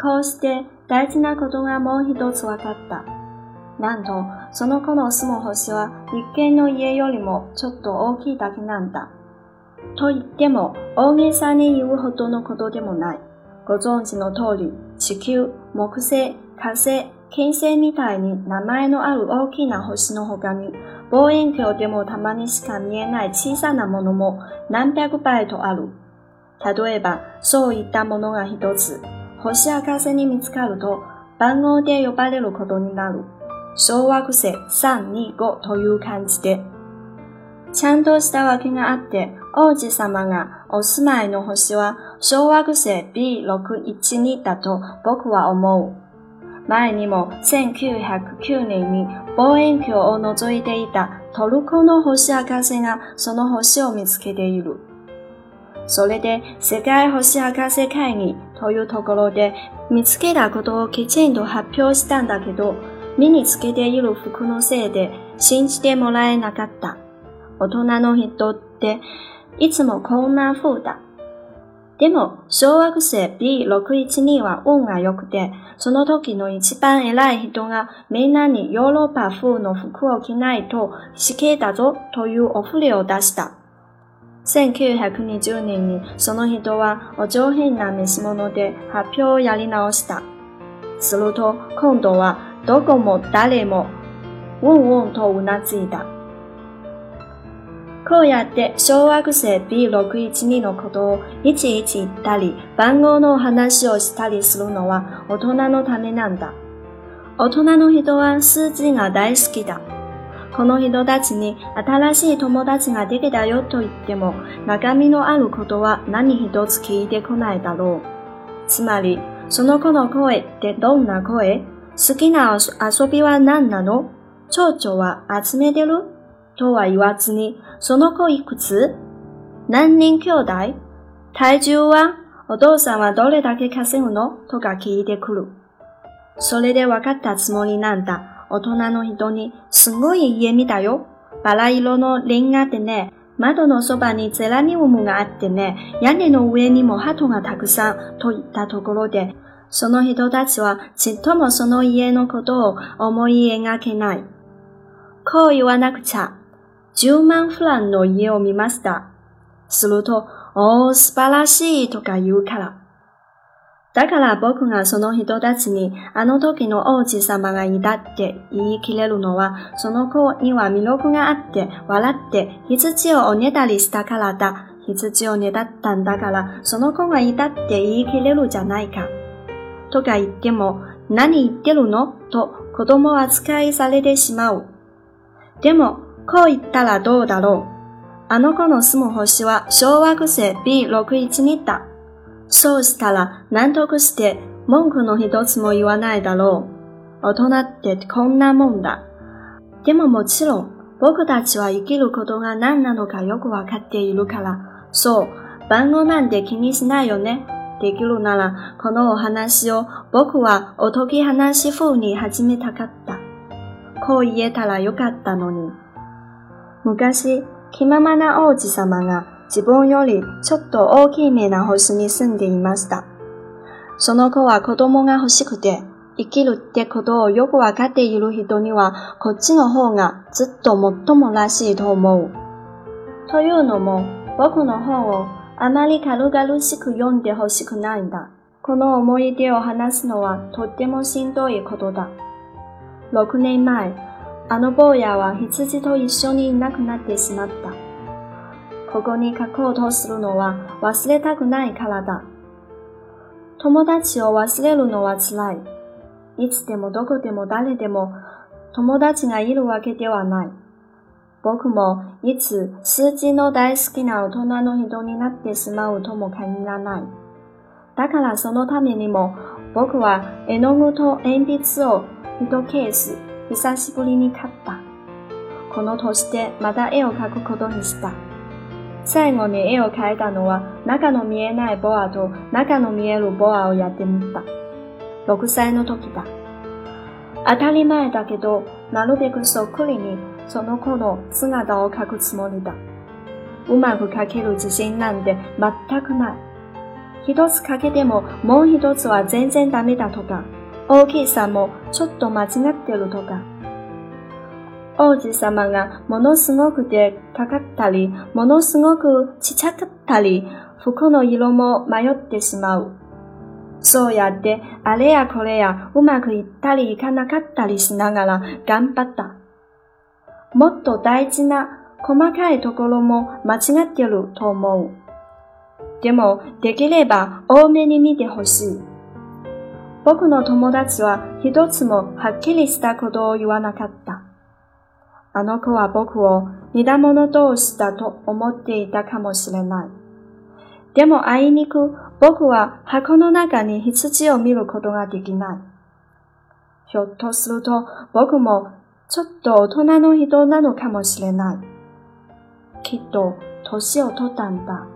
こうして大事なことがもう一つ分かった。なんと、その子の住む星は一軒の家よりもちょっと大きいだけなんだ。と言っても、大げさに言うほどのことでもない。ご存知の通り、地球、木星、火星、金星みたいに名前のある大きな星の他に、望遠鏡でもたまにしか見えない小さなものも何百倍とある。例えば、そういったものが一つ、星明かせに見つかると、番号で呼ばれることになる。小惑星325という感じで。ちゃんとしたわけがあって、王子様がお住まいの星は小惑星 B612 だと僕は思う。前にも1909年に望遠鏡を覗いていたトルコの星博士がその星を見つけている。それで世界星博士会議というところで見つけたことをきちんと発表したんだけど、身につけている服のせいで信じてもらえなかった。大人の人っていつもこんな風だ。でも、小惑星 B612 は運が良くて、その時の一番偉い人がみんなにヨーロッパ風の服を着ないと死刑だぞというお触れを出した。1920年にその人はお上品な召し物で発表をやり直した。すると今度はどこも誰もうんうんとうなずいた。こうやって小惑星 B612 のことをいちいち言ったり、番号の話をしたりするのは大人のためなんだ。大人の人は数字が大好きだ。この人たちに新しい友達ができたよと言っても、中身のあることは何一つ聞いてこないだろう。つまり、その子の声ってどんな声？好きな遊びは何なの？蝶々は集めてる？とは言わずに、その子いくつ？何人兄弟？体重はお父さんはどれだけ稼ぐの？とか聞いてくる。それで分かったつもりなんだ。大人の人に、すごい家見たよ。バラ色のレンガでね、窓のそばにゼラニウムがあってね、屋根の上にも鳩がたくさんといったところで、その人たちはちっともその家のことを思い描けない。こう言わなくちゃ。10万フランの家を見ました。すると、おー、素晴らしいとか言うから。だから僕がその人たちにあの時の王子様がいたって言い切れるのは、その子には魅力があって笑って羊をおねだりしたからだ。羊をねだったんだから、その子がいたって言い切れるじゃないか。とか言っても、何言ってるのと子供扱いされてしまう。でも、こう言ったらどうだろう。あの子の住む星は小惑星 B612 だ。そうしたら納得して文句の一つも言わないだろう。大人ってこんなもんだ。でももちろん僕たちは生きることが何なのかよくわかっているから、そう、番号なんて気にしないよね。できるなら、このお話を僕はおとぎ話風に始めたかった。こう言えたらよかったのに。昔、気ままな王子様が自分よりちょっと大きめな星に住んでいました。その子は子供が欲しくて、生きるってことをよくわかっている人には、こっちの方がずっと最もらしいと思う。というのも、僕の本をあまり軽々しく読んでほしくないんだ。この思い出を話すのはとってもしんどいことだ。6年前、あの坊やは羊と一緒にいなくなってしまった。ここに書こうとするのは忘れたくないからだ。友達を忘れるのは辛い。いつでもどこでも誰でも友達がいるわけではない。僕もいつ数字の大好きな大人の人になってしまうとも限らない。だからそのためにも僕は絵の具と鉛筆を一ケース久しぶりに買った。この年でまた絵を描くことにした。最後に絵を描いたのは中の見えないボアと中の見えるボアをやってみた。6歳の時だ。当たり前だけど、なるべくそっくりにその子の姿を描くつもりだ。うまく描ける自信なんて全くない。一つ欠けてももう一つは全然ダメだとか、大きさもちょっと間違ってるとか。王子様がものすごくでかかったり、ものすごくちっちゃかったり、服の色も迷ってしまう。そうやって、あれやこれやうまくいったりいかなかったりしながら頑張った。もっと大事な細かいところも間違ってると思う。でも、できれば多めに見てほしい。僕の友達は一つもはっきりしたことを言わなかった。あの子は僕を似た者同士だと思っていたかもしれない。でもあいにく僕は箱の中に羊を見ることができない。ひょっとすると僕もちょっと大人の人なのかもしれない。きっと年を取ったんだ。